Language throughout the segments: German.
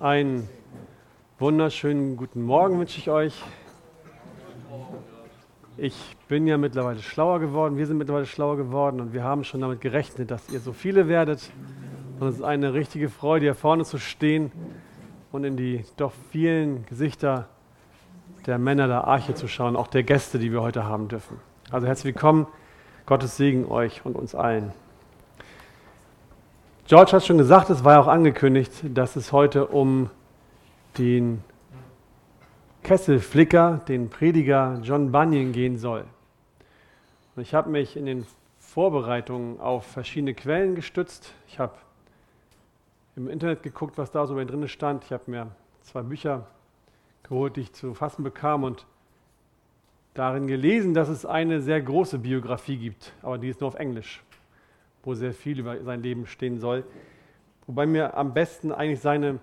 Einen wunderschönen guten Morgen wünsche ich euch. Ich bin ja mittlerweile schlauer geworden, wir sind mittlerweile schlauer geworden und wir haben schon damit gerechnet, dass ihr so viele werdet. Und es ist eine richtige Freude, hier vorne zu stehen und in die doch vielen Gesichter der Männer der Arche zu schauen, auch der Gäste, die wir heute haben dürfen. Also herzlich willkommen, Gottes Segen euch und uns allen. George hat schon gesagt, es war ja auch angekündigt, dass es heute um den Kesselflicker, den Prediger John Bunyan gehen soll. Und ich habe mich in den Vorbereitungen auf verschiedene Quellen gestützt. Ich habe im Internet geguckt, was da so drin stand. Ich habe mir zwei Bücher geholt, die ich zu fassen bekam und darin gelesen, dass es eine sehr große Biografie gibt, aber die ist nur auf Englisch wo sehr viel über sein Leben stehen soll. Wobei mir am besten eigentlich seine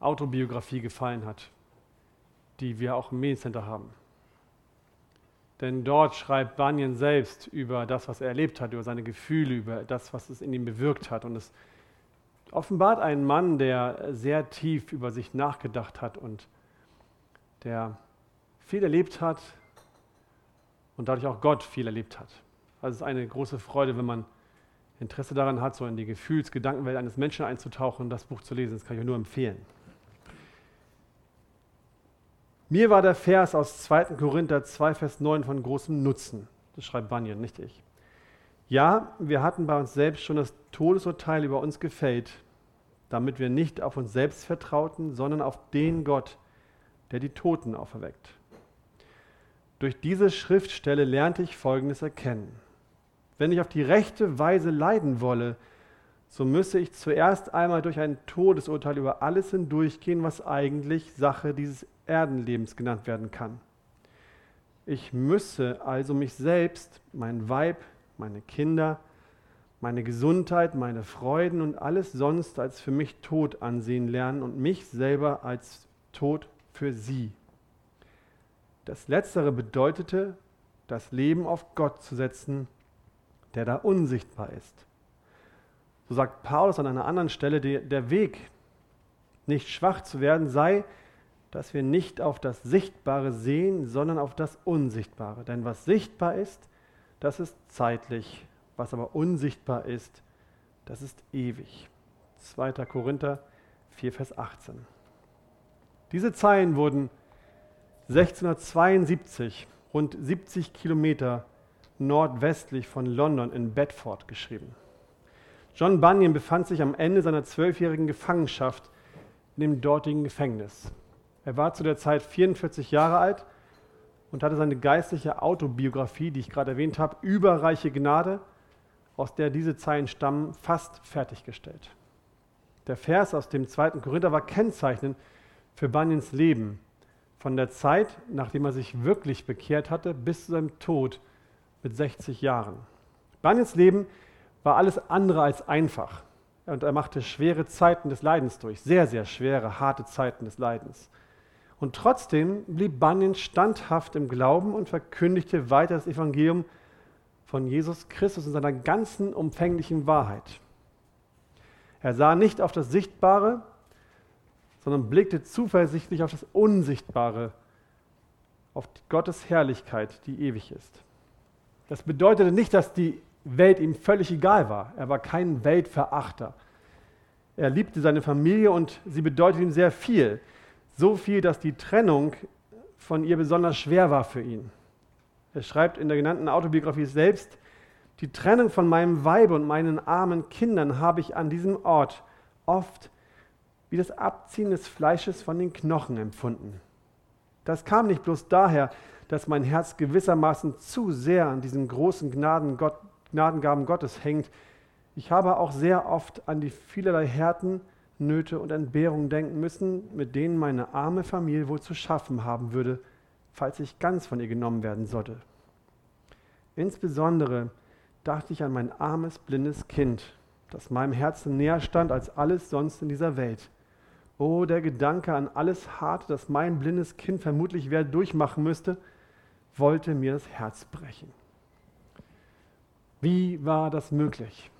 Autobiografie gefallen hat, die wir auch im Mediencenter haben. Denn dort schreibt Bunyan selbst über das, was er erlebt hat, über seine Gefühle, über das, was es in ihm bewirkt hat. Und es offenbart einen Mann, der sehr tief über sich nachgedacht hat und der viel erlebt hat und dadurch auch Gott viel erlebt hat. Also es ist eine große Freude, wenn man Interesse daran hat, so in die Gefühls-, Gedankenwelt eines Menschen einzutauchen, das Buch zu lesen. Das kann ich euch nur empfehlen. Mir war der Vers aus 2. Korinther 2, Vers 9 von großem Nutzen. Das schreibt Bunyan, nicht ich. Ja, wir hatten bei uns selbst schon das Todesurteil über uns gefällt, damit wir nicht auf uns selbst vertrauten, sondern auf den Gott, der die Toten auferweckt. Durch diese Schriftstelle lernte ich Folgendes erkennen. Wenn ich auf die rechte Weise leiden wolle, so müsse ich zuerst einmal durch ein Todesurteil über alles hindurchgehen, was eigentlich Sache dieses Erdenlebens genannt werden kann. Ich müsse also mich selbst, mein Weib, meine Kinder, meine Gesundheit, meine Freuden und alles sonst als für mich tot ansehen lernen und mich selber als tot für sie. Das Letztere bedeutete, das Leben auf Gott zu setzen der da unsichtbar ist. So sagt Paulus an einer anderen Stelle, der Weg, nicht schwach zu werden, sei, dass wir nicht auf das Sichtbare sehen, sondern auf das Unsichtbare. Denn was sichtbar ist, das ist zeitlich, was aber unsichtbar ist, das ist ewig. 2. Korinther 4, Vers 18. Diese Zeilen wurden 1672, rund 70 Kilometer nordwestlich von London in Bedford geschrieben. John Bunyan befand sich am Ende seiner zwölfjährigen Gefangenschaft in dem dortigen Gefängnis. Er war zu der Zeit 44 Jahre alt und hatte seine geistliche Autobiografie, die ich gerade erwähnt habe, Überreiche Gnade, aus der diese Zeilen stammen, fast fertiggestellt. Der Vers aus dem zweiten Korinther war kennzeichnend für Bunyans Leben, von der Zeit, nachdem er sich wirklich bekehrt hatte, bis zu seinem Tod mit 60 Jahren. Bunyans Leben war alles andere als einfach. Und er machte schwere Zeiten des Leidens durch, sehr, sehr schwere, harte Zeiten des Leidens. Und trotzdem blieb Bunyan standhaft im Glauben und verkündigte weiter das Evangelium von Jesus Christus in seiner ganzen umfänglichen Wahrheit. Er sah nicht auf das Sichtbare, sondern blickte zuversichtlich auf das Unsichtbare, auf Gottes Herrlichkeit, die ewig ist. Das bedeutete nicht, dass die Welt ihm völlig egal war. Er war kein Weltverachter. Er liebte seine Familie und sie bedeutete ihm sehr viel. So viel, dass die Trennung von ihr besonders schwer war für ihn. Er schreibt in der genannten Autobiografie selbst, die Trennung von meinem Weibe und meinen armen Kindern habe ich an diesem Ort oft wie das Abziehen des Fleisches von den Knochen empfunden. Das kam nicht bloß daher, dass mein Herz gewissermaßen zu sehr an diesen großen Gnaden Gott, Gnadengaben Gottes hängt. Ich habe auch sehr oft an die vielerlei Härten, Nöte und Entbehrungen denken müssen, mit denen meine arme Familie wohl zu schaffen haben würde, falls ich ganz von ihr genommen werden sollte. Insbesondere dachte ich an mein armes, blindes Kind, das meinem Herzen näher stand als alles sonst in dieser Welt. Oh, der Gedanke an alles Harte, das mein blindes Kind vermutlich werde durchmachen müsste, wollte mir das Herz brechen. Wie war das möglich?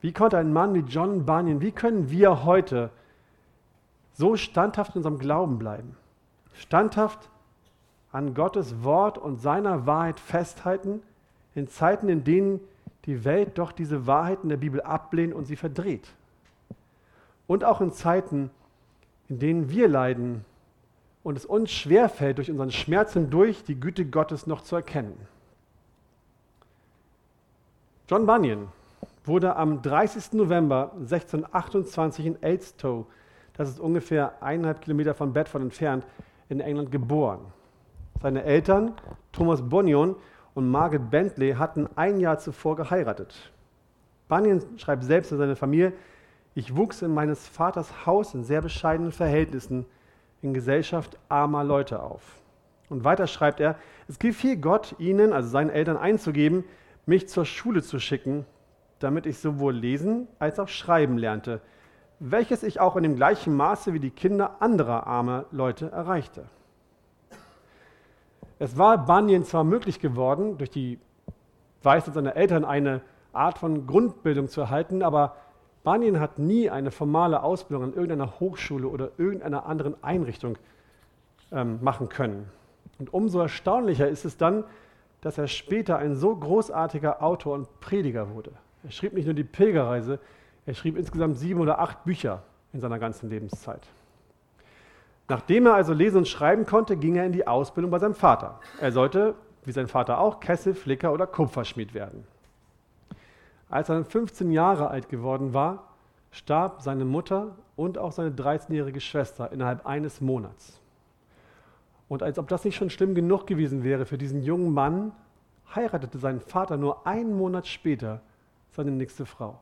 Wie konnte ein Mann wie John Bunyan, wie können wir heute so standhaft in unserem Glauben bleiben, standhaft an Gottes Wort und seiner Wahrheit festhalten, in Zeiten, in denen die Welt doch diese Wahrheiten der Bibel ablehnt und sie verdreht. Und auch in Zeiten, in denen wir leiden und es uns schwerfällt, durch unseren Schmerz hindurch die Güte Gottes noch zu erkennen. John Bunyan wurde am 30. November 1628 in Elstow, das ist ungefähr eineinhalb Kilometer von Bedford entfernt, in England geboren. Seine Eltern, Thomas Bunyan und Margaret Bentley, hatten ein Jahr zuvor geheiratet. Bunyan schreibt selbst in seiner Familie, ich wuchs in meines Vaters Haus in sehr bescheidenen Verhältnissen in Gesellschaft armer Leute auf. Und weiter schreibt er, es gefiel Gott, ihnen, also seinen Eltern, einzugeben, mich zur Schule zu schicken, damit ich sowohl lesen als auch schreiben lernte, welches ich auch in dem gleichen Maße wie die Kinder anderer armer Leute erreichte. Es war Bunyan zwar möglich geworden, durch die Weisheit seiner Eltern eine Art von Grundbildung zu erhalten, aber Bunyan hat nie eine formale Ausbildung an irgendeiner Hochschule oder irgendeiner anderen Einrichtung ähm, machen können. Und umso erstaunlicher ist es dann, dass er später ein so großartiger Autor und Prediger wurde. Er schrieb nicht nur die Pilgerreise, er schrieb insgesamt sieben oder acht Bücher in seiner ganzen Lebenszeit. Nachdem er also lesen und schreiben konnte, ging er in die Ausbildung bei seinem Vater. Er sollte, wie sein Vater auch, Kessel, Flicker oder Kupferschmied werden. Als er dann 15 Jahre alt geworden war, starb seine Mutter und auch seine 13-jährige Schwester innerhalb eines Monats. Und als ob das nicht schon schlimm genug gewesen wäre für diesen jungen Mann, heiratete sein Vater nur einen Monat später seine nächste Frau.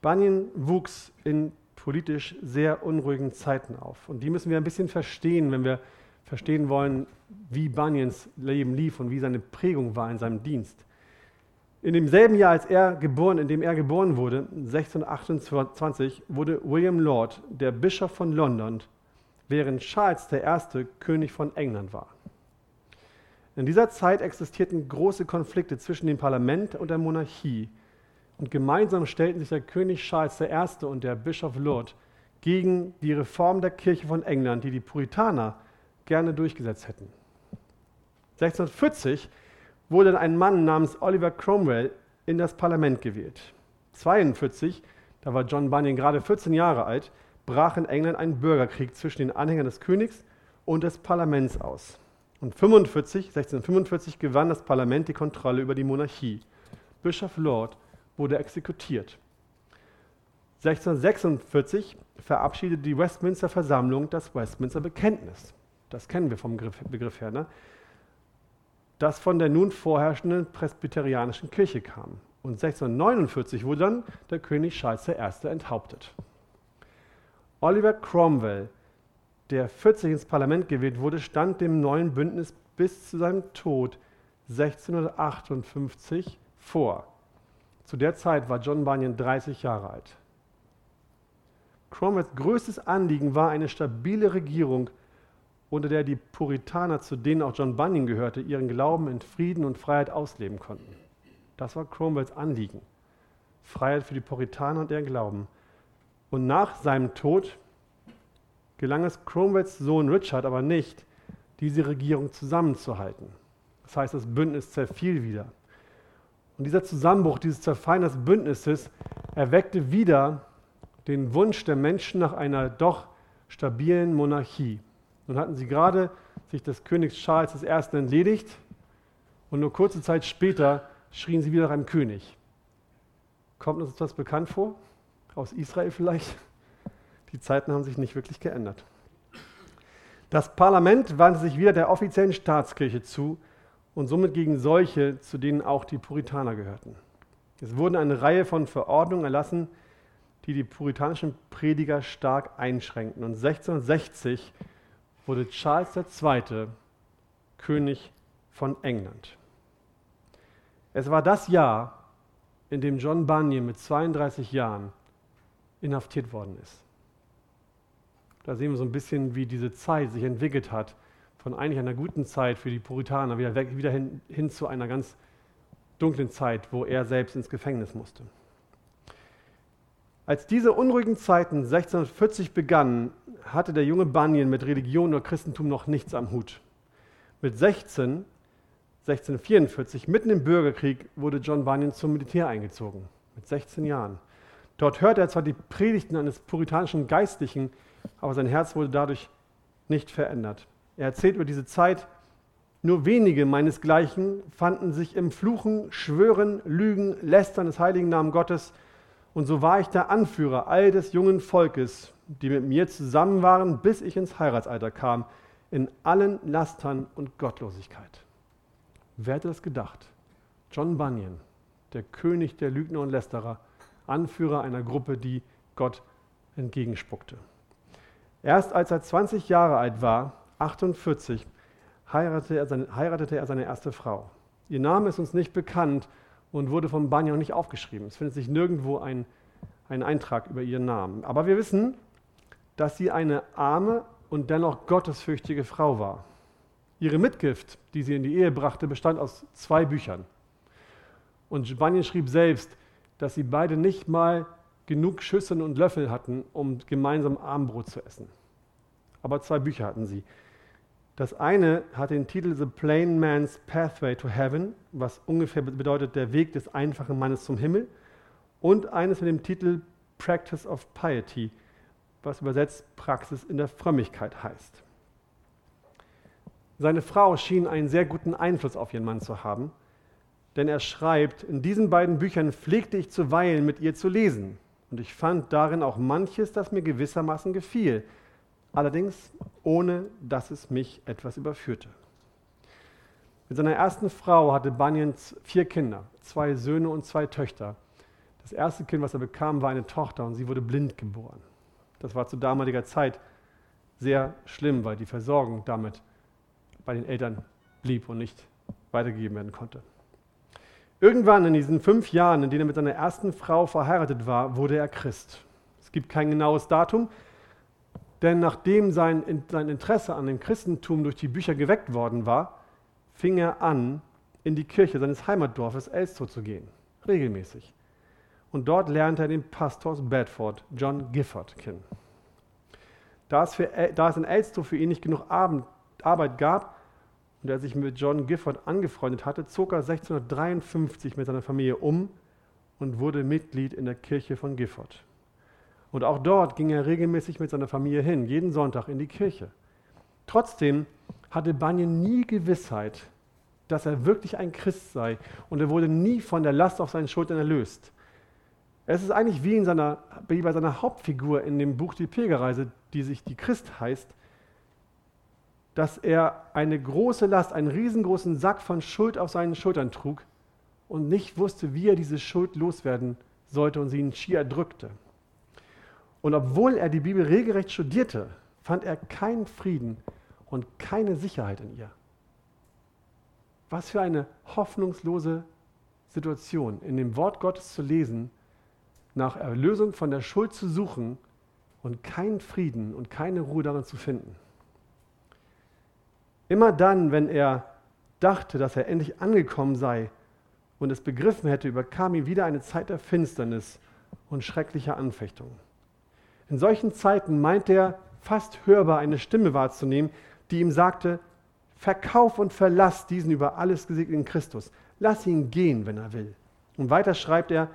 Bunyan wuchs in politisch sehr unruhigen Zeiten auf. Und die müssen wir ein bisschen verstehen, wenn wir verstehen wollen, wie Bunyans Leben lief und wie seine Prägung war in seinem Dienst. In demselben Jahr, als er geboren, in dem er geboren wurde, 1628, wurde William Lord, der Bischof von London, während Charles I. König von England war. In dieser Zeit existierten große Konflikte zwischen dem Parlament und der Monarchie. Und gemeinsam stellten sich der König Charles I. und der Bischof Lord gegen die Reform der Kirche von England, die die Puritaner gerne durchgesetzt hätten. 1640 wurde ein Mann namens Oliver Cromwell in das Parlament gewählt. 42, da war John Bunyan gerade 14 Jahre alt, brach in England ein Bürgerkrieg zwischen den Anhängern des Königs und des Parlaments aus. Und 45, 1645 gewann das Parlament die Kontrolle über die Monarchie. Bischof Lord wurde exekutiert. 1646 verabschiedete die Westminster Versammlung das Westminster Bekenntnis. Das kennen wir vom Begriff her, ne? das von der nun vorherrschenden presbyterianischen Kirche kam. Und 1649 wurde dann der König Charles I. enthauptet. Oliver Cromwell, der 40 ins Parlament gewählt wurde, stand dem neuen Bündnis bis zu seinem Tod 1658 vor. Zu der Zeit war John Bunyan 30 Jahre alt. Cromwells größtes Anliegen war eine stabile Regierung, unter der die Puritaner, zu denen auch John Bunyan gehörte, ihren Glauben in Frieden und Freiheit ausleben konnten. Das war Cromwells Anliegen. Freiheit für die Puritaner und ihren Glauben. Und nach seinem Tod gelang es Cromwells Sohn Richard aber nicht, diese Regierung zusammenzuhalten. Das heißt, das Bündnis zerfiel wieder. Und dieser Zusammenbruch, dieses Zerfallen des Bündnisses erweckte wieder den Wunsch der Menschen nach einer doch stabilen Monarchie. Nun hatten sie gerade sich des Königs Charles I. entledigt und nur kurze Zeit später schrien sie wieder nach einem König. Kommt uns das bekannt vor? aus Israel vielleicht. Die Zeiten haben sich nicht wirklich geändert. Das Parlament wandte sich wieder der offiziellen Staatskirche zu und somit gegen solche, zu denen auch die Puritaner gehörten. Es wurden eine Reihe von Verordnungen erlassen, die die puritanischen Prediger stark einschränkten. Und 1660 wurde Charles II. König von England. Es war das Jahr, in dem John Bunyan mit 32 Jahren inhaftiert worden ist. Da sehen wir so ein bisschen, wie diese Zeit sich entwickelt hat, von eigentlich einer guten Zeit für die Puritaner wieder, weg, wieder hin, hin zu einer ganz dunklen Zeit, wo er selbst ins Gefängnis musste. Als diese unruhigen Zeiten 1640 begannen, hatte der junge Bunyan mit Religion oder Christentum noch nichts am Hut. Mit 16, 1644, mitten im Bürgerkrieg, wurde John Bunyan zum Militär eingezogen. Mit 16 Jahren. Dort hörte er zwar die Predigten eines puritanischen Geistlichen, aber sein Herz wurde dadurch nicht verändert. Er erzählt über diese Zeit, nur wenige meinesgleichen fanden sich im Fluchen, Schwören, Lügen, Lästern des heiligen Namen Gottes. Und so war ich der Anführer all des jungen Volkes, die mit mir zusammen waren, bis ich ins Heiratsalter kam, in allen Lastern und Gottlosigkeit. Wer hätte das gedacht? John Bunyan, der König der Lügner und Lästerer, Anführer einer Gruppe, die Gott entgegenspuckte. Erst als er 20 Jahre alt war, 48, heiratete er, seine, heiratete er seine erste Frau. Ihr Name ist uns nicht bekannt und wurde vom Banyan nicht aufgeschrieben. Es findet sich nirgendwo ein, ein Eintrag über ihren Namen. Aber wir wissen, dass sie eine arme und dennoch gottesfürchtige Frau war. Ihre Mitgift, die sie in die Ehe brachte, bestand aus zwei Büchern. Und Banyan schrieb selbst, dass sie beide nicht mal genug Schüsseln und Löffel hatten, um gemeinsam Abendbrot zu essen. Aber zwei Bücher hatten sie. Das eine hat den Titel The Plain Man's Pathway to Heaven, was ungefähr bedeutet der Weg des einfachen Mannes zum Himmel. Und eines mit dem Titel Practice of Piety, was übersetzt Praxis in der Frömmigkeit heißt. Seine Frau schien einen sehr guten Einfluss auf ihren Mann zu haben, denn er schreibt, in diesen beiden Büchern pflegte ich zuweilen mit ihr zu lesen, und ich fand darin auch manches, das mir gewissermaßen gefiel, allerdings ohne dass es mich etwas überführte. Mit seiner ersten Frau hatte Bunyan vier Kinder, zwei Söhne und zwei Töchter. Das erste Kind, was er bekam, war eine Tochter und sie wurde blind geboren. Das war zu damaliger Zeit sehr schlimm, weil die Versorgung damit bei den Eltern blieb und nicht weitergegeben werden konnte. Irgendwann in diesen fünf Jahren, in denen er mit seiner ersten Frau verheiratet war, wurde er Christ. Es gibt kein genaues Datum, denn nachdem sein, sein Interesse an dem Christentum durch die Bücher geweckt worden war, fing er an, in die Kirche seines Heimatdorfes Elstow zu gehen, regelmäßig. Und dort lernte er den Pastor aus Bedford, John Gifford, kennen. Da es, für, da es in Elstow für ihn nicht genug Arbeit gab und er sich mit John Gifford angefreundet hatte, zog er 1653 mit seiner Familie um und wurde Mitglied in der Kirche von Gifford. Und auch dort ging er regelmäßig mit seiner Familie hin, jeden Sonntag in die Kirche. Trotzdem hatte Bunyan nie Gewissheit, dass er wirklich ein Christ sei und er wurde nie von der Last auf seinen Schultern erlöst. Es ist eigentlich wie, in seiner, wie bei seiner Hauptfigur in dem Buch Die Pilgerreise, die sich die Christ heißt, dass er eine große Last, einen riesengroßen Sack von Schuld auf seinen Schultern trug und nicht wusste, wie er diese Schuld loswerden sollte und sie ihn schier erdrückte. Und obwohl er die Bibel regelrecht studierte, fand er keinen Frieden und keine Sicherheit in ihr. Was für eine hoffnungslose Situation, in dem Wort Gottes zu lesen, nach Erlösung von der Schuld zu suchen und keinen Frieden und keine Ruhe darin zu finden. Immer dann, wenn er dachte, dass er endlich angekommen sei und es begriffen hätte, überkam ihm wieder eine Zeit der Finsternis und schrecklicher Anfechtungen. In solchen Zeiten meint er fast hörbar eine Stimme wahrzunehmen, die ihm sagte, verkauf und verlass diesen über alles gesegneten Christus. Lass ihn gehen, wenn er will. Und weiter schreibt er,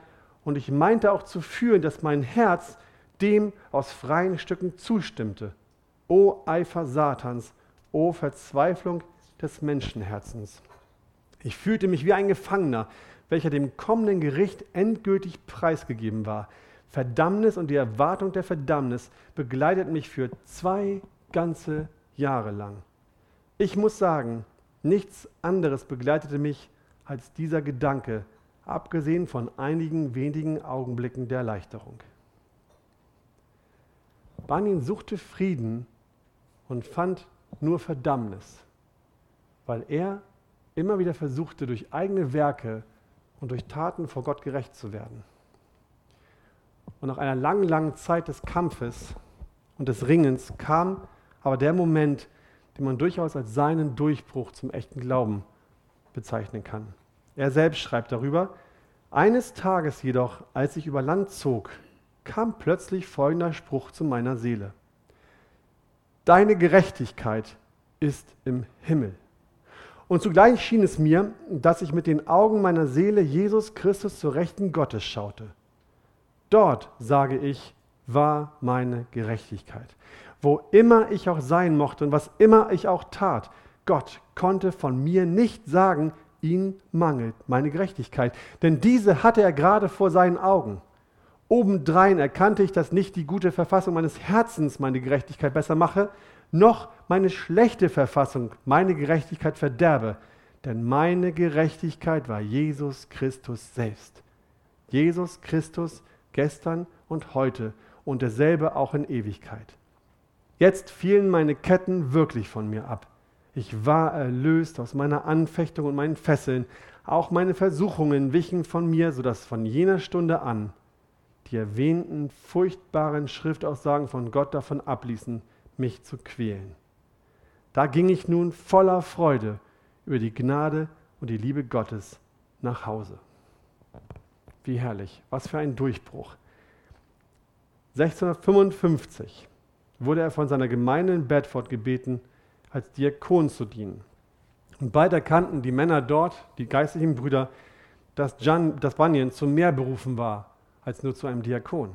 und ich meinte auch zu fühlen, dass mein Herz dem aus freien Stücken zustimmte. O Eifer Satans, o Verzweiflung des Menschenherzens. Ich fühlte mich wie ein Gefangener, welcher dem kommenden Gericht endgültig preisgegeben war. Verdammnis und die Erwartung der Verdammnis begleitet mich für zwei ganze Jahre lang. Ich muss sagen, nichts anderes begleitete mich als dieser Gedanke, abgesehen von einigen wenigen Augenblicken der Erleichterung. Banin suchte Frieden und fand nur Verdammnis, weil er immer wieder versuchte, durch eigene Werke und durch Taten vor Gott gerecht zu werden. Und nach einer langen, langen Zeit des Kampfes und des Ringens kam aber der Moment, den man durchaus als seinen Durchbruch zum echten Glauben bezeichnen kann. Er selbst schreibt darüber, eines Tages jedoch, als ich über Land zog, kam plötzlich folgender Spruch zu meiner Seele. Deine Gerechtigkeit ist im Himmel. Und zugleich schien es mir, dass ich mit den Augen meiner Seele Jesus Christus zur Rechten Gottes schaute. Dort, sage ich, war meine Gerechtigkeit. Wo immer ich auch sein mochte und was immer ich auch tat, Gott konnte von mir nicht sagen, ihn mangelt meine Gerechtigkeit. Denn diese hatte er gerade vor seinen Augen. Obendrein erkannte ich, dass nicht die gute Verfassung meines Herzens meine Gerechtigkeit besser mache, noch meine schlechte Verfassung meine Gerechtigkeit verderbe, denn meine Gerechtigkeit war Jesus Christus selbst. Jesus Christus gestern und heute und derselbe auch in Ewigkeit. Jetzt fielen meine Ketten wirklich von mir ab. Ich war erlöst aus meiner Anfechtung und meinen Fesseln. Auch meine Versuchungen wichen von mir, sodass von jener Stunde an die erwähnten furchtbaren Schriftaussagen von Gott davon abließen, mich zu quälen. Da ging ich nun voller Freude über die Gnade und die Liebe Gottes nach Hause. Wie herrlich, was für ein Durchbruch. 1655 wurde er von seiner Gemeinde in Bedford gebeten, als Diakon zu dienen. Und bald erkannten die Männer dort, die geistlichen Brüder, dass, Jan, dass Bunyan zu mehr berufen war als nur zu einem Diakon.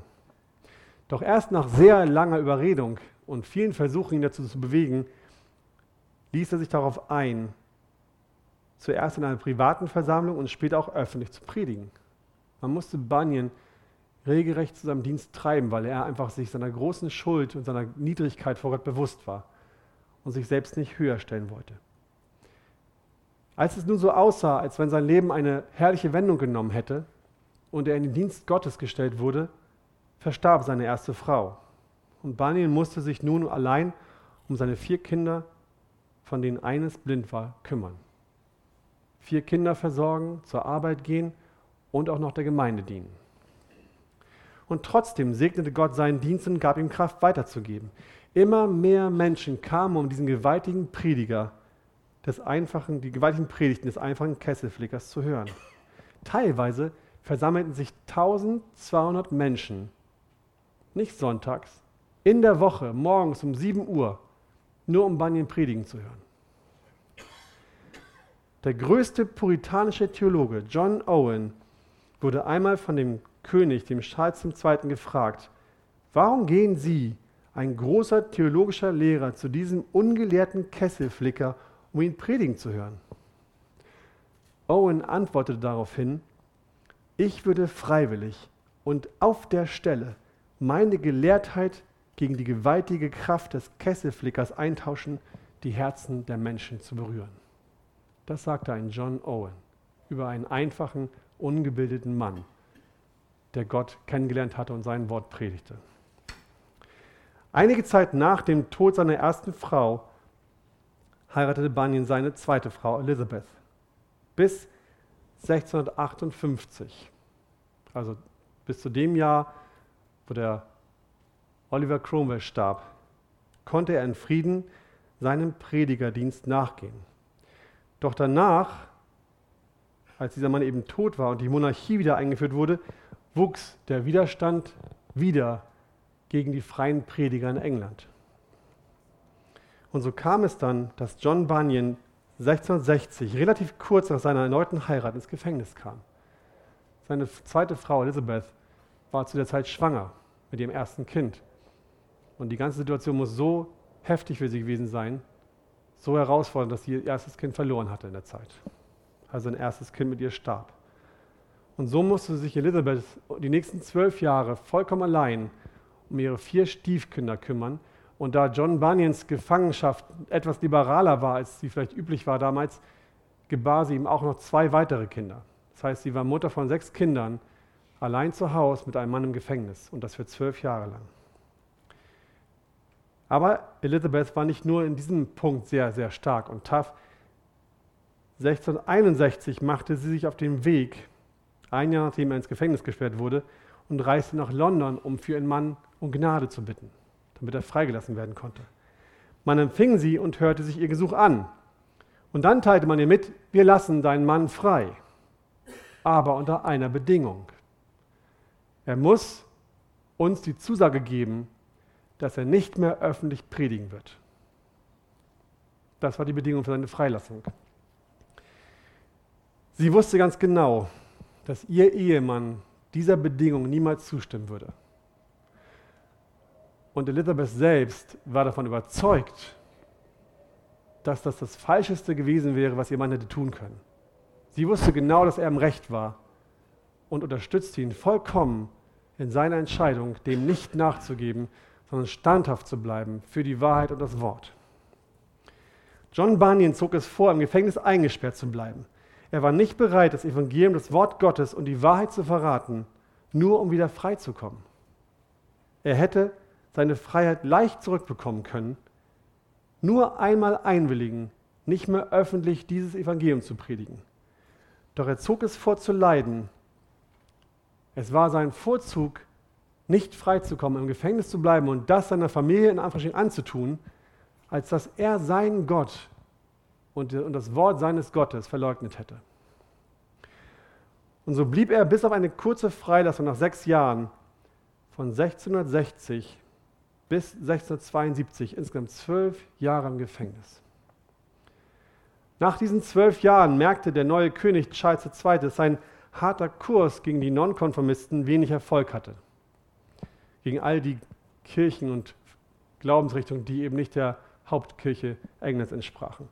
Doch erst nach sehr langer Überredung und vielen Versuchen, ihn dazu zu bewegen, ließ er sich darauf ein, zuerst in einer privaten Versammlung und später auch öffentlich zu predigen. Man musste Bunyan regelrecht zu seinem Dienst treiben, weil er einfach sich seiner großen Schuld und seiner Niedrigkeit vor Gott bewusst war und sich selbst nicht höher stellen wollte. Als es nun so aussah, als wenn sein Leben eine herrliche Wendung genommen hätte und er in den Dienst Gottes gestellt wurde, verstarb seine erste Frau. Und Bunyan musste sich nun allein um seine vier Kinder, von denen eines blind war, kümmern. Vier Kinder versorgen, zur Arbeit gehen und auch noch der Gemeinde dienen. Und trotzdem segnete Gott seinen Dienst und gab ihm Kraft weiterzugeben. Immer mehr Menschen kamen, um diesen gewaltigen Prediger des einfachen, die gewaltigen Predigten des einfachen Kesselflickers zu hören. Teilweise versammelten sich 1200 Menschen, nicht sonntags, in der Woche, morgens um 7 Uhr, nur um Bunyan predigen zu hören. Der größte puritanische Theologe, John Owen, wurde einmal von dem König, dem Charles II., gefragt, warum gehen Sie, ein großer theologischer Lehrer, zu diesem ungelehrten Kesselflicker, um ihn predigen zu hören? Owen antwortete daraufhin, ich würde freiwillig und auf der Stelle meine Gelehrtheit gegen die gewaltige Kraft des Kesselflickers eintauschen, die Herzen der Menschen zu berühren. Das sagte ein John Owen über einen einfachen, ungebildeten Mann, der Gott kennengelernt hatte und sein Wort predigte. Einige Zeit nach dem Tod seiner ersten Frau heiratete Bunyan seine zweite Frau Elizabeth. Bis 1658, also bis zu dem Jahr, wo der Oliver Cromwell starb, konnte er in Frieden seinem Predigerdienst nachgehen. Doch danach, als dieser Mann eben tot war und die Monarchie wieder eingeführt wurde, wuchs der Widerstand wieder gegen die freien Prediger in England. Und so kam es dann, dass John Bunyan 1660, relativ kurz nach seiner erneuten Heirat, ins Gefängnis kam. Seine zweite Frau Elizabeth war zu der Zeit schwanger mit ihrem ersten Kind. Und die ganze Situation muss so heftig für sie gewesen sein, so herausfordernd, dass sie ihr erstes Kind verloren hatte in der Zeit. Also ein erstes Kind mit ihr starb. Und so musste sich Elisabeth die nächsten zwölf Jahre vollkommen allein um ihre vier Stiefkinder kümmern. Und da John Bunyans Gefangenschaft etwas liberaler war, als sie vielleicht üblich war damals, gebar sie ihm auch noch zwei weitere Kinder. Das heißt, sie war Mutter von sechs Kindern, allein zu Hause mit einem Mann im Gefängnis und das für zwölf Jahre lang. Aber Elisabeth war nicht nur in diesem Punkt sehr, sehr stark und tough. 1661 machte sie sich auf den Weg, ein Jahr nachdem er ins Gefängnis gesperrt wurde, und reiste nach London, um für ihren Mann um Gnade zu bitten, damit er freigelassen werden konnte. Man empfing sie und hörte sich ihr Gesuch an. Und dann teilte man ihr mit, wir lassen deinen Mann frei, aber unter einer Bedingung. Er muss uns die Zusage geben, dass er nicht mehr öffentlich predigen wird. Das war die Bedingung für seine Freilassung. Sie wusste ganz genau, dass ihr Ehemann dieser Bedingung niemals zustimmen würde. Und Elisabeth selbst war davon überzeugt, dass das das Falscheste gewesen wäre, was ihr Mann hätte tun können. Sie wusste genau, dass er im Recht war und unterstützte ihn vollkommen in seiner Entscheidung, dem nicht nachzugeben, sondern standhaft zu bleiben für die Wahrheit und das Wort. John Bunyan zog es vor, im Gefängnis eingesperrt zu bleiben. Er war nicht bereit, das Evangelium, das Wort Gottes und die Wahrheit zu verraten, nur um wieder frei zu kommen. Er hätte seine Freiheit leicht zurückbekommen können, nur einmal einwilligen, nicht mehr öffentlich dieses Evangelium zu predigen. Doch er zog es vor zu leiden. Es war sein Vorzug, nicht freizukommen, im Gefängnis zu bleiben und das seiner Familie in Anführungsstrichen anzutun, als dass er seinen Gott und das Wort seines Gottes verleugnet hätte. Und so blieb er bis auf eine kurze Freilassung nach sechs Jahren von 1660 bis 1672, insgesamt zwölf Jahre im Gefängnis. Nach diesen zwölf Jahren merkte der neue König Charles II., dass sein harter Kurs gegen die Nonkonformisten wenig Erfolg hatte. Gegen all die Kirchen und Glaubensrichtungen, die eben nicht der Hauptkirche Englands entsprachen.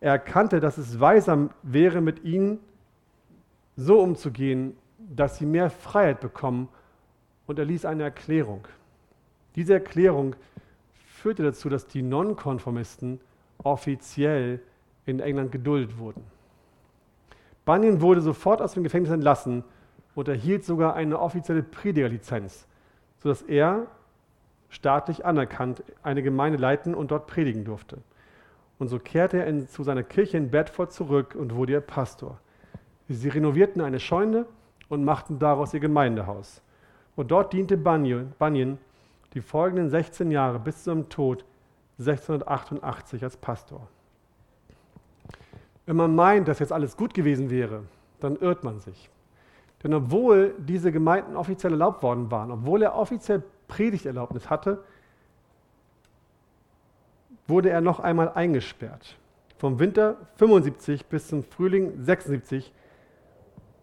Er erkannte, dass es weiser wäre, mit ihnen so umzugehen, dass sie mehr Freiheit bekommen und er ließ eine Erklärung. Diese Erklärung führte dazu, dass die Nonkonformisten offiziell in England geduldet wurden. Bunyan wurde sofort aus dem Gefängnis entlassen und erhielt sogar eine offizielle Predigerlizenz, sodass er staatlich anerkannt eine Gemeinde leiten und dort predigen durfte. Und so kehrte er in, zu seiner Kirche in Bedford zurück und wurde ihr Pastor. Sie renovierten eine Scheune und machten daraus ihr Gemeindehaus. Und dort diente Bunyan, die folgenden 16 Jahre bis zu seinem Tod 1688 als Pastor. Wenn man meint, dass jetzt alles gut gewesen wäre, dann irrt man sich. Denn obwohl diese Gemeinden offiziell erlaubt worden waren, obwohl er offiziell Predigterlaubnis hatte, wurde er noch einmal eingesperrt. Vom Winter 75 bis zum Frühling 76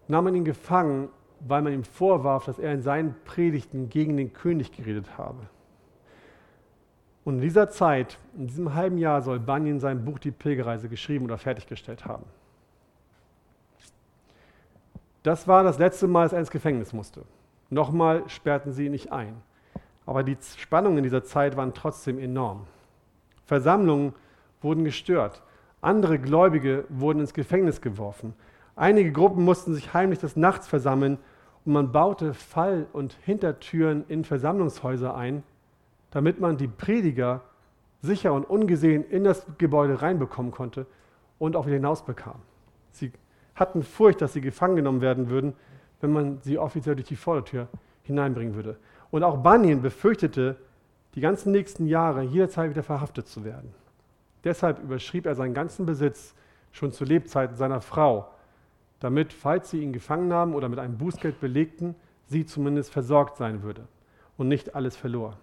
nahm man ihn gefangen, weil man ihm vorwarf, dass er in seinen Predigten gegen den König geredet habe. Und in dieser Zeit, in diesem halben Jahr, soll Bunyan sein Buch Die Pilgerreise geschrieben oder fertiggestellt haben. Das war das letzte Mal, dass er ins Gefängnis musste. Nochmal sperrten sie ihn nicht ein. Aber die Spannungen in dieser Zeit waren trotzdem enorm. Versammlungen wurden gestört. Andere Gläubige wurden ins Gefängnis geworfen. Einige Gruppen mussten sich heimlich des Nachts versammeln und man baute Fall- und Hintertüren in Versammlungshäuser ein, damit man die Prediger sicher und ungesehen in das Gebäude reinbekommen konnte und auch wieder hinausbekam. Sie hatten Furcht, dass sie gefangen genommen werden würden, wenn man sie offiziell durch die Vordertür hineinbringen würde. Und auch Bunyan befürchtete, die ganzen nächsten Jahre jederzeit wieder verhaftet zu werden. Deshalb überschrieb er seinen ganzen Besitz schon zu Lebzeiten seiner Frau, damit, falls sie ihn gefangen haben oder mit einem Bußgeld belegten, sie zumindest versorgt sein würde und nicht alles verlor.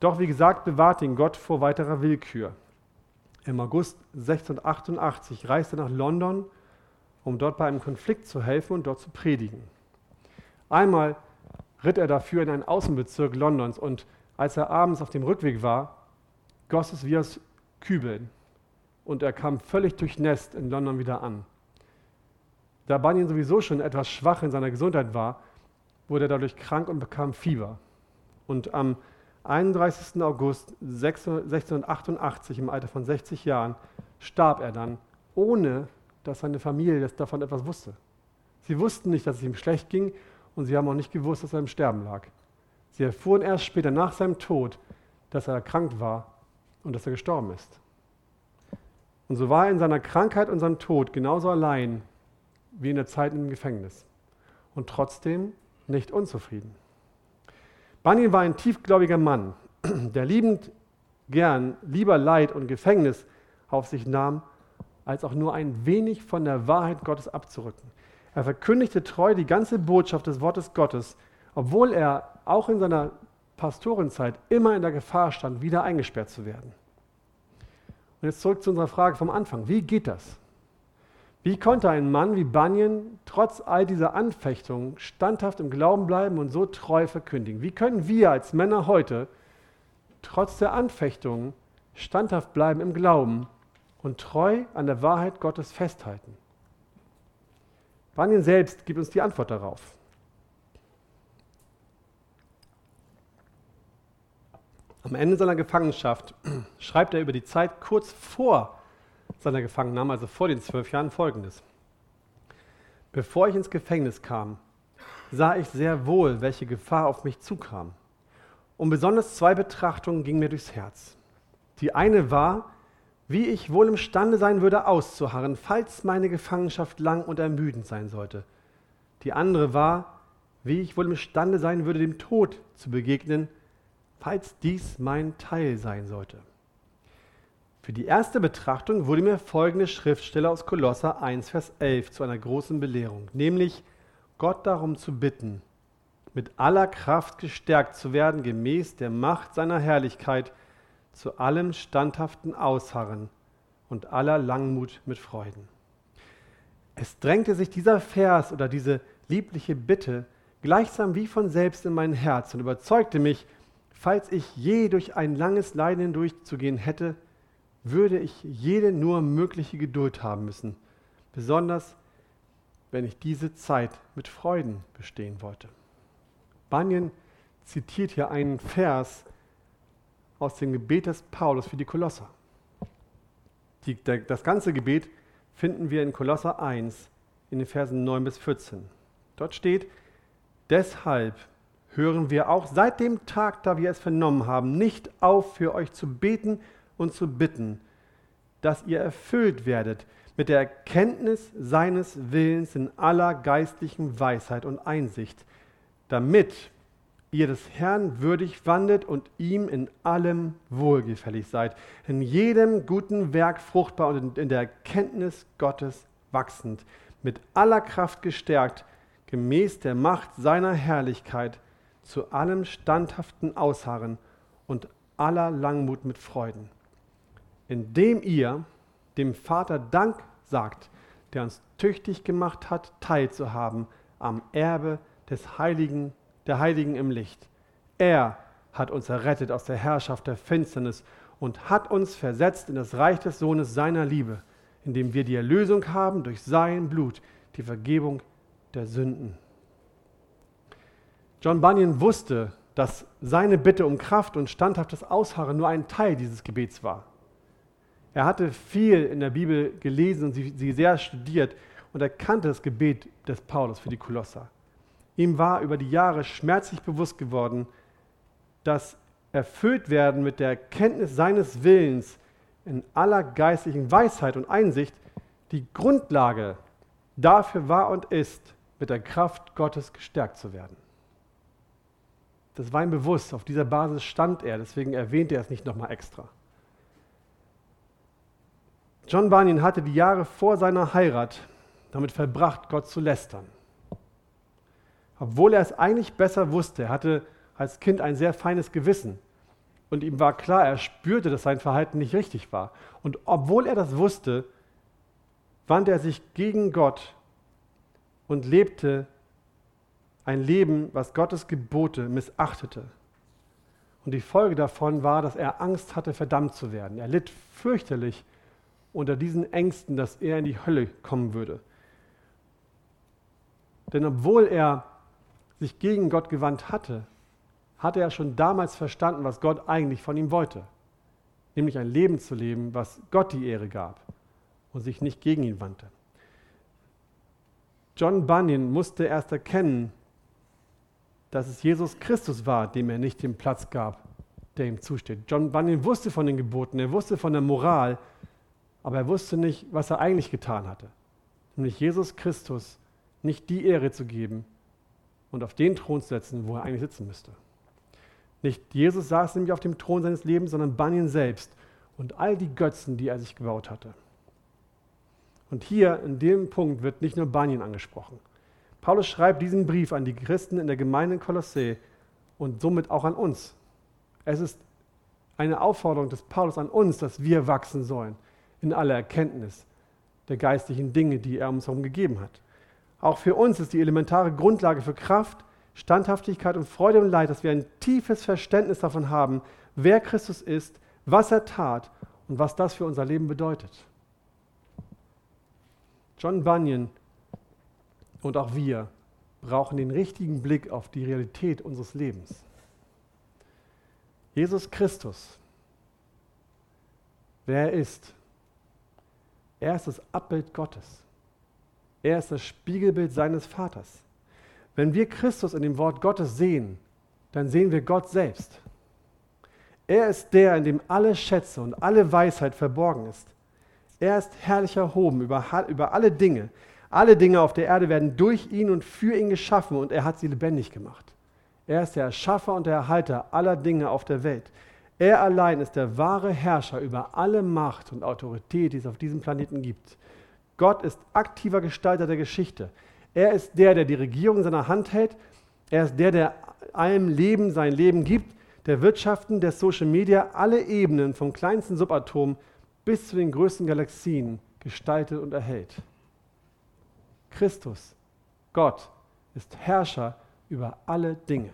Doch wie gesagt, bewahrte ihn Gott vor weiterer Willkür. Im August 1688 reiste er nach London, um dort bei einem Konflikt zu helfen und dort zu predigen. Einmal ritt er dafür in einen Außenbezirk Londons und als er abends auf dem Rückweg war, goss es wie aus Kübeln und er kam völlig durchnässt in London wieder an. Da Bunyan sowieso schon etwas schwach in seiner Gesundheit war, wurde er dadurch krank und bekam Fieber. Und am 31. August 1688 im Alter von 60 Jahren starb er dann, ohne dass seine Familie davon etwas wusste. Sie wussten nicht, dass es ihm schlecht ging und sie haben auch nicht gewusst, dass er im Sterben lag. Sie erfuhren erst später nach seinem Tod, dass er erkrankt war und dass er gestorben ist. Und so war er in seiner Krankheit und seinem Tod genauso allein wie in der Zeit im Gefängnis und trotzdem nicht unzufrieden. Bunyan war ein tiefgläubiger Mann, der liebend gern lieber Leid und Gefängnis auf sich nahm, als auch nur ein wenig von der Wahrheit Gottes abzurücken. Er verkündigte treu die ganze Botschaft des Wortes Gottes, obwohl er auch in seiner Pastorenzeit immer in der Gefahr stand, wieder eingesperrt zu werden. Und jetzt zurück zu unserer Frage vom Anfang. Wie geht das? Wie konnte ein Mann wie Bunyan trotz all dieser Anfechtungen standhaft im Glauben bleiben und so treu verkündigen? Wie können wir als Männer heute trotz der Anfechtungen standhaft bleiben im Glauben und treu an der Wahrheit Gottes festhalten? Bunyan selbst gibt uns die Antwort darauf. Am Ende seiner Gefangenschaft schreibt er über die Zeit kurz vor seiner Gefangennahme, also vor den zwölf Jahren, folgendes. Bevor ich ins Gefängnis kam, sah ich sehr wohl, welche Gefahr auf mich zukam. Und besonders zwei Betrachtungen gingen mir durchs Herz. Die eine war, wie ich wohl imstande sein würde, auszuharren, falls meine Gefangenschaft lang und ermüdend sein sollte. Die andere war, wie ich wohl imstande sein würde, dem Tod zu begegnen, falls dies mein Teil sein sollte. Für die erste Betrachtung wurde mir folgende Schriftstelle aus Kolosser 1, Vers 11 zu einer großen Belehrung, nämlich Gott darum zu bitten, mit aller Kraft gestärkt zu werden, gemäß der Macht seiner Herrlichkeit, zu allem standhaften Ausharren und aller Langmut mit Freuden. Es drängte sich dieser Vers oder diese liebliche Bitte gleichsam wie von selbst in mein Herz und überzeugte mich, Falls ich je durch ein langes Leiden hindurchzugehen hätte, würde ich jede nur mögliche Geduld haben müssen, besonders wenn ich diese Zeit mit Freuden bestehen wollte. Bunyan zitiert hier einen Vers aus dem Gebet des Paulus für die Kolosser. Die, der, das ganze Gebet finden wir in Kolosser 1 in den Versen 9 bis 14. Dort steht, deshalb hören wir auch seit dem Tag, da wir es vernommen haben, nicht auf, für euch zu beten und zu bitten, dass ihr erfüllt werdet mit der Erkenntnis seines Willens in aller geistlichen Weisheit und Einsicht, damit ihr des Herrn würdig wandelt und ihm in allem wohlgefällig seid, in jedem guten Werk fruchtbar und in der Erkenntnis Gottes wachsend, mit aller Kraft gestärkt, gemäß der Macht seiner Herrlichkeit, zu allem standhaften Ausharren und aller Langmut mit Freuden, indem ihr dem Vater Dank sagt, der uns tüchtig gemacht hat, teilzuhaben am Erbe des Heiligen, der Heiligen im Licht. Er hat uns errettet aus der Herrschaft der Finsternis und hat uns versetzt in das Reich des Sohnes seiner Liebe, indem wir die Erlösung haben durch sein Blut, die Vergebung der Sünden. John Bunyan wusste, dass seine Bitte um Kraft und standhaftes Ausharren nur ein Teil dieses Gebets war. Er hatte viel in der Bibel gelesen und sie, sehr studiert und er kannte das Gebet des Paulus für die Kolosser. Ihm war über die Jahre schmerzlich bewusst geworden, dass erfüllt werden mit der Kenntnis seines Willens in aller geistlichen Weisheit und Einsicht die Grundlage dafür war und ist, mit der Kraft Gottes gestärkt zu werden. Das war ihm bewusst, auf dieser Basis stand er, deswegen erwähnte er es nicht nochmal extra. John Bunyan hatte die Jahre vor seiner Heirat damit verbracht, Gott zu lästern. Obwohl er es eigentlich besser wusste, er hatte als Kind ein sehr feines Gewissen und ihm war klar, er spürte, dass sein Verhalten nicht richtig war. Und obwohl er das wusste, wandte er sich gegen Gott und lebte ein Leben, was Gottes Gebote missachtete. Und die Folge davon war, dass er Angst hatte, verdammt zu werden. Er litt fürchterlich unter diesen Ängsten, dass er in die Hölle kommen würde. Denn obwohl er sich gegen Gott gewandt hatte, hatte er schon damals verstanden, was Gott eigentlich von ihm wollte. Nämlich ein Leben zu leben, was Gott die Ehre gab und sich nicht gegen ihn wandte. John Bunyan musste erst erkennen, dass es Jesus Christus war, dem er nicht den Platz gab, der ihm zusteht. John Bunyan wusste von den Geboten, er wusste von der Moral, aber er wusste nicht, was er eigentlich getan hatte. Nämlich Jesus Christus nicht die Ehre zu geben und auf den Thron zu setzen, wo er eigentlich sitzen müsste. Nicht Jesus saß nämlich auf dem Thron seines Lebens, sondern Bunyan selbst und all die Götzen, die er sich gebaut hatte. Und hier in dem Punkt wird nicht nur Bunyan angesprochen. Paulus schreibt diesen Brief an die Christen in der Gemeinde in Kolossä und somit auch an uns. Es ist eine Aufforderung des Paulus an uns, dass wir wachsen sollen in aller Erkenntnis der geistlichen Dinge, die er uns herum gegeben hat. Auch für uns ist die elementare Grundlage für Kraft, Standhaftigkeit und Freude und Leid, dass wir ein tiefes Verständnis davon haben, wer Christus ist, was er tat und was das für unser Leben bedeutet. John Bunyan und auch wir brauchen den richtigen Blick auf die Realität unseres Lebens. Jesus Christus, wer er ist, er ist das Abbild Gottes. Er ist das Spiegelbild seines Vaters. Wenn wir Christus in dem Wort Gottes sehen, dann sehen wir Gott selbst. Er ist der, in dem alle Schätze und alle Weisheit verborgen ist. Er ist herrlich erhoben über, über alle Dinge. Alle Dinge auf der Erde werden durch ihn und für ihn geschaffen und er hat sie lebendig gemacht. Er ist der Erschaffer und der Erhalter aller Dinge auf der Welt. Er allein ist der wahre Herrscher über alle Macht und Autorität, die es auf diesem Planeten gibt. Gott ist aktiver Gestalter der Geschichte. Er ist der, der die Regierung in seiner Hand hält. Er ist der, der allem Leben sein Leben gibt, der Wirtschaften, der Social Media, alle Ebenen vom kleinsten Subatom bis zu den größten Galaxien gestaltet und erhält. Christus, Gott, ist Herrscher über alle Dinge.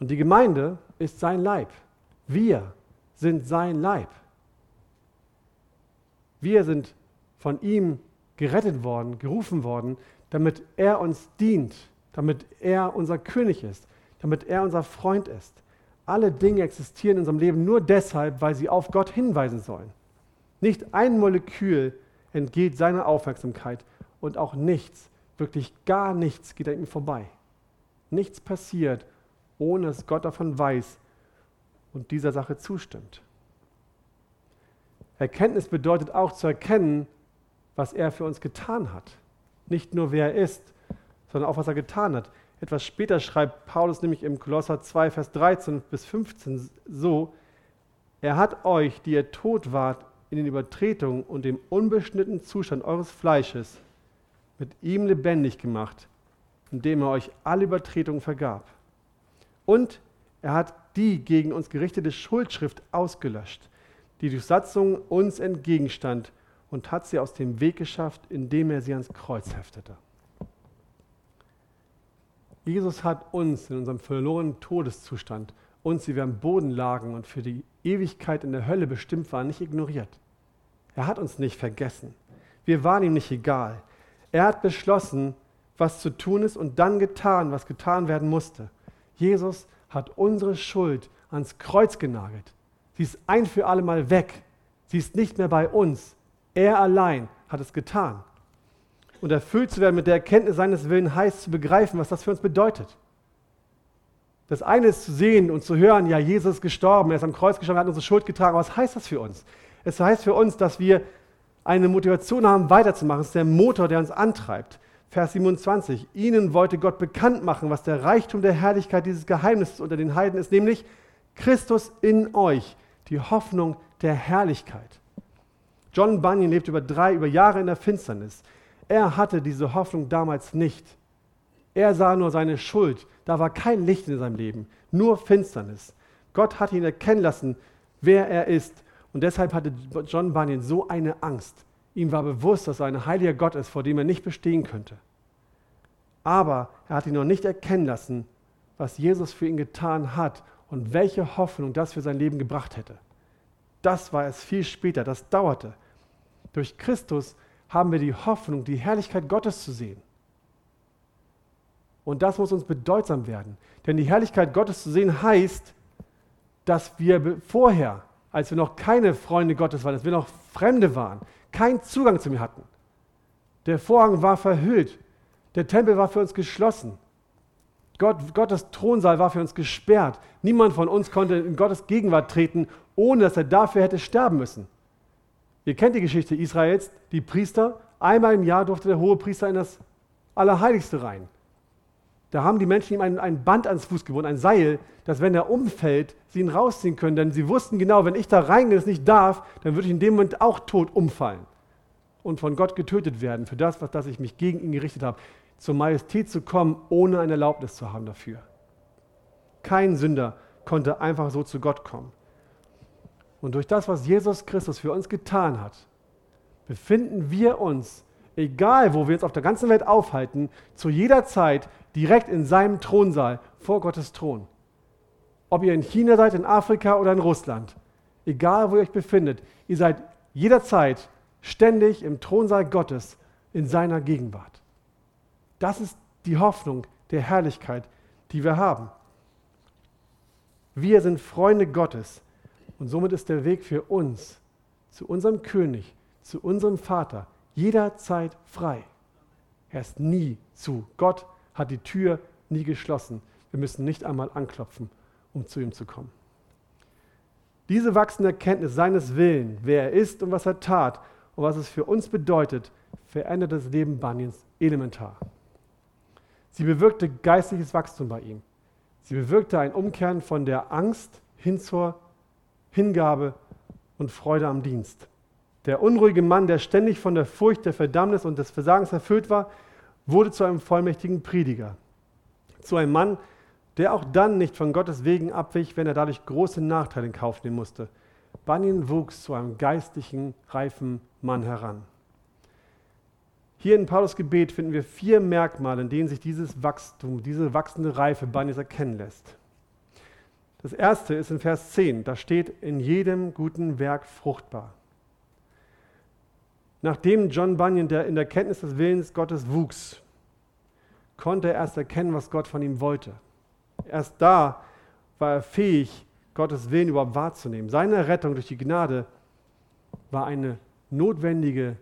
Und die Gemeinde ist sein Leib. Wir sind sein Leib. Wir sind von ihm gerettet worden, gerufen worden, damit er uns dient, damit er unser König ist, damit er unser Freund ist. Alle Dinge existieren in unserem Leben nur deshalb, weil sie auf Gott hinweisen sollen. Nicht ein Molekül entgeht seiner Aufmerksamkeit und auch nichts, wirklich gar nichts geht an ihm vorbei. Nichts passiert, ohne dass Gott davon weiß und dieser Sache zustimmt. Erkenntnis bedeutet auch zu erkennen, was er für uns getan hat. Nicht nur wer er ist, sondern auch was er getan hat. Etwas später schreibt Paulus nämlich im Kolosser 2, Vers 13 bis 15 so, er hat euch, die ihr tot wart, in den Übertretungen und dem unbeschnittenen Zustand eures Fleisches mit ihm lebendig gemacht, indem er euch alle Übertretungen vergab. Und er hat die gegen uns gerichtete Schuldschrift ausgelöscht, die durch Satzungen uns entgegenstand und hat sie aus dem Weg geschafft, indem er sie ans Kreuz heftete. Jesus hat uns in unserem verlorenen Todeszustand, uns, die wir am Boden lagen und für die Ewigkeit in der Hölle bestimmt waren, nicht ignoriert. Er hat uns nicht vergessen. Wir waren ihm nicht egal. Er hat beschlossen, was zu tun ist und dann getan, was getan werden musste. Jesus hat unsere Schuld ans Kreuz genagelt. Sie ist ein für alle Mal weg. Sie ist nicht mehr bei uns. Er allein hat es getan. Und erfüllt zu werden mit der Erkenntnis seines Willens heißt zu begreifen, was das für uns bedeutet. Das eine ist zu sehen und zu hören, ja, Jesus ist gestorben, er ist am Kreuz gestorben, er hat unsere Schuld getragen. Was heißt das für uns? Es heißt für uns, dass wir eine Motivation haben, weiterzumachen. Es ist der Motor, der uns antreibt. Vers 27. Ihnen wollte Gott bekannt machen, was der Reichtum der Herrlichkeit dieses Geheimnisses unter den Heiden ist, nämlich Christus in euch, die Hoffnung der Herrlichkeit. John Bunyan lebt über drei, über Jahre in der Finsternis. Er hatte diese Hoffnung damals nicht. Er sah nur seine Schuld. Da war kein Licht in seinem Leben, nur Finsternis. Gott hat ihn erkennen lassen, wer er ist. Und deshalb hatte John Bunyan so eine Angst. Ihm war bewusst, dass er ein heiliger Gott ist, vor dem er nicht bestehen könnte. Aber er hat ihn noch nicht erkennen lassen, was Jesus für ihn getan hat und welche Hoffnung das für sein Leben gebracht hätte. Das war es viel später, das dauerte. Durch Christus haben wir die Hoffnung, die Herrlichkeit Gottes zu sehen. Und das muss uns bedeutsam werden. Denn die Herrlichkeit Gottes zu sehen heißt, dass wir vorher, als wir noch keine Freunde Gottes waren, als wir noch Fremde waren, keinen Zugang zu mir hatten. Der Vorhang war verhüllt. Der Tempel war für uns geschlossen. Gott, Gottes Thronsaal war für uns gesperrt. Niemand von uns konnte in Gottes Gegenwart treten, ohne dass er dafür hätte sterben müssen. Ihr kennt die Geschichte Israels, die Priester, einmal im Jahr durfte der hohe Priester in das Allerheiligste rein. Da haben die Menschen ihm ein, ein Band ans Fuß gewohnt, ein Seil, dass wenn er umfällt, sie ihn rausziehen können. Denn sie wussten genau, wenn ich da reingehe, es nicht darf, dann würde ich in dem Moment auch tot umfallen und von Gott getötet werden für das, was das ich mich gegen ihn gerichtet habe. Zur Majestät zu kommen, ohne eine Erlaubnis zu haben dafür. Kein Sünder konnte einfach so zu Gott kommen. Und durch das, was Jesus Christus für uns getan hat, befinden wir uns, egal wo wir uns auf der ganzen Welt aufhalten, zu jeder Zeit direkt in seinem Thronsaal vor Gottes Thron. Ob ihr in China seid, in Afrika oder in Russland, egal wo ihr euch befindet, ihr seid jederzeit ständig im Thronsaal Gottes in seiner Gegenwart. Das ist die Hoffnung der Herrlichkeit, die wir haben. Wir sind Freunde Gottes und somit ist der Weg für uns zu unserem König, zu unserem Vater jederzeit frei. Er ist nie zu. Gott hat die Tür nie geschlossen. Wir müssen nicht einmal anklopfen, um zu ihm zu kommen. Diese wachsende Erkenntnis seines Willens, wer er ist und was er tat und was es für uns bedeutet, verändert das Leben Banyans elementar. Sie bewirkte geistliches Wachstum bei ihm. Sie bewirkte ein Umkehren von der Angst hin zur Hingabe und Freude am Dienst. Der unruhige Mann, der ständig von der Furcht der Verdammnis und des Versagens erfüllt war, wurde zu einem vollmächtigen Prediger. Zu einem Mann, der auch dann nicht von Gottes Wegen abwich, wenn er dadurch große Nachteile in Kauf nehmen musste. Bunyan wuchs zu einem geistlichen, reifen Mann heran. Hier in Paulus Gebet finden wir vier Merkmale, in denen sich dieses Wachstum, diese wachsende Reife Bunyans erkennen lässt. Das erste ist in Vers 10, da steht, in jedem guten Werk fruchtbar. Nachdem John Bunyan der in der Kenntnis des Willens Gottes wuchs, konnte er erst erkennen, was Gott von ihm wollte. Erst da war er fähig, Gottes Willen überhaupt wahrzunehmen. Seine Rettung durch die Gnade war eine notwendige,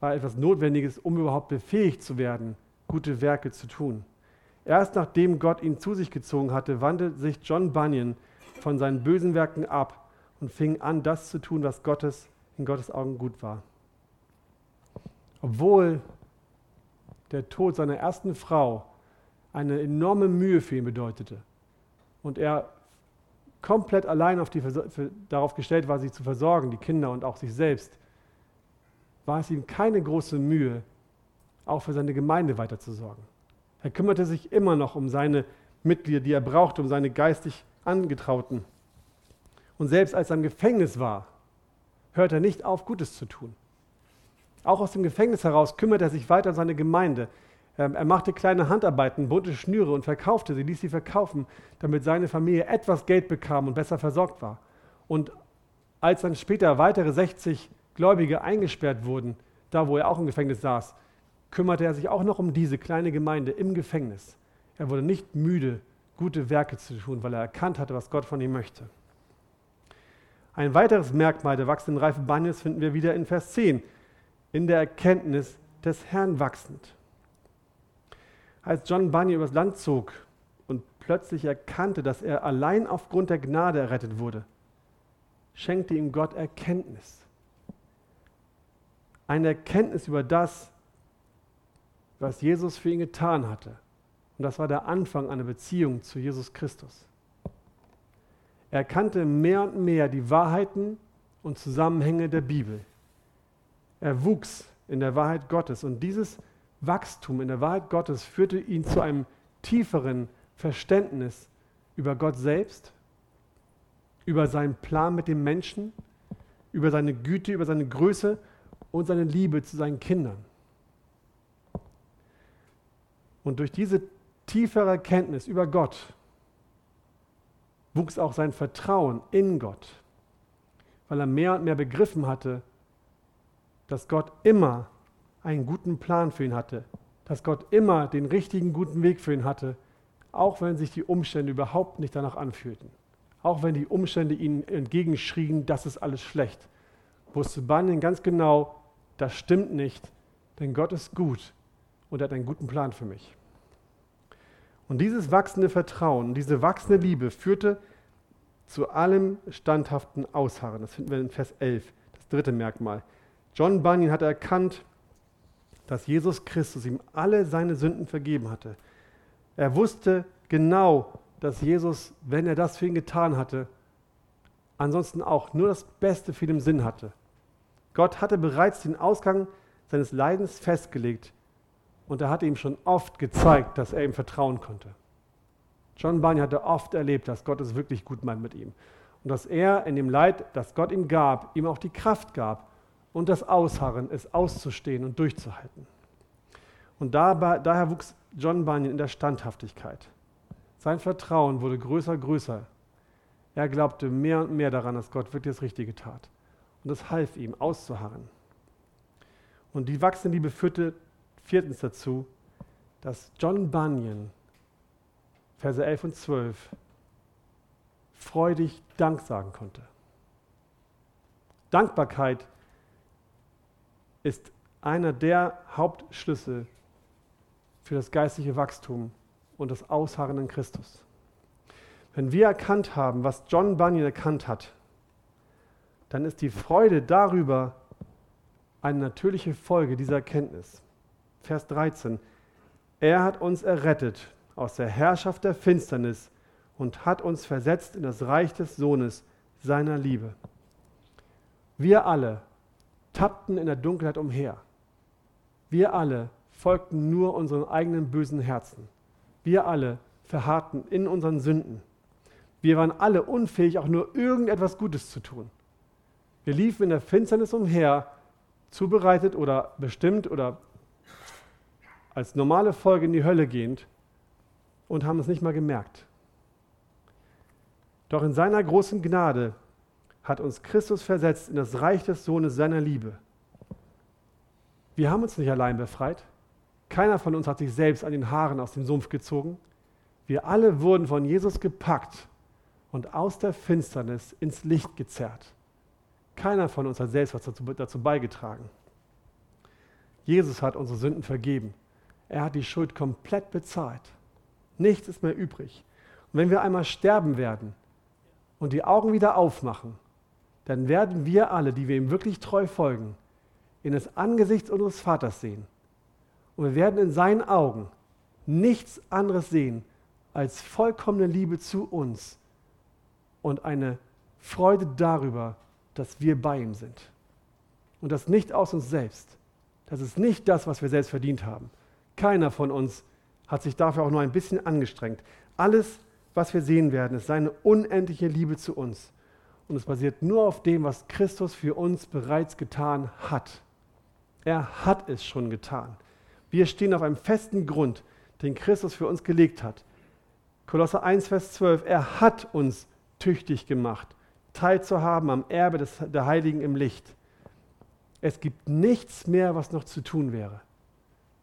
war etwas Notwendiges, um überhaupt befähigt zu werden, gute Werke zu tun. Erst nachdem Gott ihn zu sich gezogen hatte, wandte sich John Bunyan von seinen bösen Werken ab und fing an, das zu tun, was Gottes, in Gottes Augen gut war. Obwohl der Tod seiner ersten Frau eine enorme Mühe für ihn bedeutete und er komplett allein die, darauf gestellt war, sie zu versorgen, die Kinder und auch sich selbst, war es ihm keine große Mühe, auch für seine Gemeinde weiterzusorgen. Er kümmerte sich immer noch um seine Mitglieder, die er brauchte, um seine geistig Angetrauten. Und selbst als er im Gefängnis war, hörte er nicht auf, Gutes zu tun. Auch aus dem Gefängnis heraus kümmerte er sich weiter um seine Gemeinde. Ähm, er machte kleine Handarbeiten, bunte Schnüre und verkaufte sie, ließ sie verkaufen, damit seine Familie etwas Geld bekam und besser versorgt war. Und als dann später weitere 60 Gläubige eingesperrt wurden, da wo er auch im Gefängnis saß, kümmerte er sich auch noch um diese kleine Gemeinde im Gefängnis. Er wurde nicht müde, gute Werke zu tun, weil er erkannt hatte, was Gott von ihm möchte. Ein weiteres Merkmal der wachsenden Reife Banjes finden wir wieder in Vers 10 in der Erkenntnis des Herrn wachsend. Als John Bunyan übers Land zog und plötzlich erkannte, dass er allein aufgrund der Gnade errettet wurde, schenkte ihm Gott Erkenntnis. Eine Erkenntnis über das, was Jesus für ihn getan hatte. Und das war der Anfang einer Beziehung zu Jesus Christus. Er erkannte mehr und mehr die Wahrheiten und Zusammenhänge der Bibel. Er wuchs in der Wahrheit Gottes und dieses Wachstum in der Wahrheit Gottes führte ihn zu einem tieferen Verständnis über Gott selbst, über seinen Plan mit dem Menschen, über seine Güte, über seine Größe und seine Liebe zu seinen Kindern. Und durch diese tiefere Erkenntnis über Gott wuchs auch sein Vertrauen in Gott, weil er mehr und mehr begriffen hatte, dass Gott immer einen guten Plan für ihn hatte, dass Gott immer den richtigen guten Weg für ihn hatte, auch wenn sich die Umstände überhaupt nicht danach anfühlten. Auch wenn die Umstände ihnen entgegenschrien, das ist alles schlecht, wusste Bunyan ganz genau, das stimmt nicht, denn Gott ist gut und hat einen guten Plan für mich. Und dieses wachsende Vertrauen, diese wachsende Liebe führte zu allem standhaften Ausharren. Das finden wir in Vers 11, das dritte Merkmal. John Bunyan hatte erkannt, dass Jesus Christus ihm alle seine Sünden vergeben hatte. Er wusste genau, dass Jesus, wenn er das für ihn getan hatte, ansonsten auch nur das Beste für ihn im Sinn hatte. Gott hatte bereits den Ausgang seines Leidens festgelegt und er hatte ihm schon oft gezeigt, dass er ihm vertrauen konnte. John Bunyan hatte oft erlebt, dass Gott es wirklich gut meint mit ihm. Und dass er in dem Leid, das Gott ihm gab, ihm auch die Kraft gab und das Ausharren, es auszustehen und durchzuhalten. Und dabei, daher wuchs John Bunyan in der Standhaftigkeit. Sein Vertrauen wurde größer, größer. Er glaubte mehr und mehr daran, dass Gott wirklich das Richtige tat. Und das half ihm, auszuharren. Und die wachsende Liebe führte viertens dazu, dass John Bunyan, Verse 11 und 12, freudig Dank sagen konnte. Dankbarkeit ist einer der Hauptschlüssel für das geistliche Wachstum und das Ausharren in Christus. Wenn wir erkannt haben, was John Bunyan erkannt hat, dann ist die Freude darüber eine natürliche Folge dieser Erkenntnis. Vers 13. Er hat uns errettet aus der Herrschaft der Finsternis und hat uns versetzt in das Reich des Sohnes seiner Liebe. Wir alle tappten in der Dunkelheit umher. Wir alle folgten nur unseren eigenen bösen Herzen. Wir alle verharrten in unseren Sünden. Wir waren alle unfähig, auch nur irgendetwas Gutes zu tun. Wir liefen in der Finsternis umher, zubereitet oder bestimmt oder als normale Folge in die Hölle gehend und haben es nicht mal gemerkt. Doch in seiner großen Gnade hat uns Christus versetzt in das Reich des Sohnes seiner Liebe. Wir haben uns nicht allein befreit. Keiner von uns hat sich selbst an den Haaren aus dem Sumpf gezogen. Wir alle wurden von Jesus gepackt und aus der Finsternis ins Licht gezerrt. Keiner von uns hat selbst was dazu, dazu beigetragen. Jesus hat unsere Sünden vergeben. Er hat die Schuld komplett bezahlt. Nichts ist mehr übrig. Und wenn wir einmal sterben werden, und die Augen wieder aufmachen, dann werden wir alle, die wir ihm wirklich treu folgen, in das Angesicht unseres Vaters sehen. Und wir werden in seinen Augen nichts anderes sehen als vollkommene Liebe zu uns und eine Freude darüber, dass wir bei ihm sind. Und das nicht aus uns selbst. Das ist nicht das, was wir selbst verdient haben. Keiner von uns hat sich dafür auch nur ein bisschen angestrengt. Alles was wir sehen werden, ist seine unendliche Liebe zu uns. Und es basiert nur auf dem, was Christus für uns bereits getan hat. Er hat es schon getan. Wir stehen auf einem festen Grund, den Christus für uns gelegt hat. Kolosser 1, Vers 12, er hat uns tüchtig gemacht, teilzuhaben am Erbe des, der Heiligen im Licht. Es gibt nichts mehr, was noch zu tun wäre.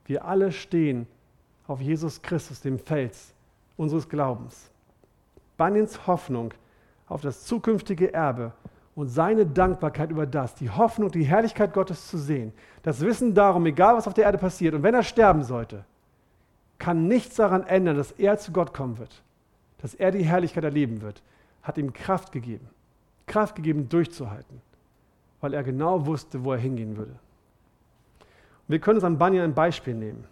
Wir alle stehen auf Jesus Christus, dem Fels unseres Glaubens. Bunyans Hoffnung auf das zukünftige Erbe und seine Dankbarkeit über das, die Hoffnung, die Herrlichkeit Gottes zu sehen, das Wissen darum, egal was auf der Erde passiert und wenn er sterben sollte, kann nichts daran ändern, dass er zu Gott kommen wird, dass er die Herrlichkeit erleben wird, hat ihm Kraft gegeben, Kraft gegeben, durchzuhalten, weil er genau wusste, wo er hingehen würde. Wir können uns an Bunyan ein Beispiel nehmen.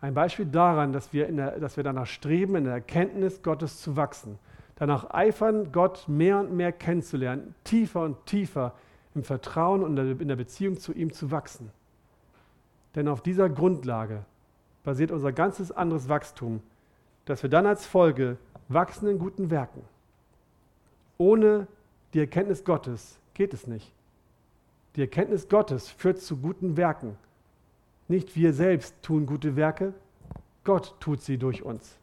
Ein Beispiel daran, dass wir, der, dass wir danach streben, in der Erkenntnis Gottes zu wachsen. Danach eifern, Gott mehr und mehr kennenzulernen, tiefer und tiefer im Vertrauen und in der Beziehung zu ihm zu wachsen. Denn auf dieser Grundlage basiert unser ganzes anderes Wachstum, dass wir dann als Folge wachsen in guten Werken. Ohne die Erkenntnis Gottes geht es nicht. Die Erkenntnis Gottes führt zu guten Werken. Nicht wir selbst tun gute Werke, Gott tut sie durch uns.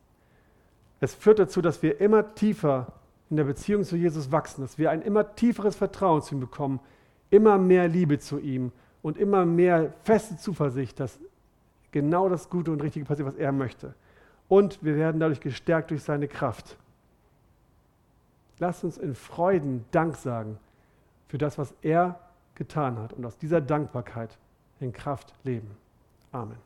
Es führt dazu, dass wir immer tiefer in der Beziehung zu Jesus wachsen, dass wir ein immer tieferes Vertrauen zu ihm bekommen, immer mehr Liebe zu ihm und immer mehr feste Zuversicht, dass genau das Gute und Richtige passiert, was er möchte. Und wir werden dadurch gestärkt durch seine Kraft. Lasst uns in Freuden Dank sagen für das, was er getan hat und aus dieser Dankbarkeit in Kraft leben. Amen.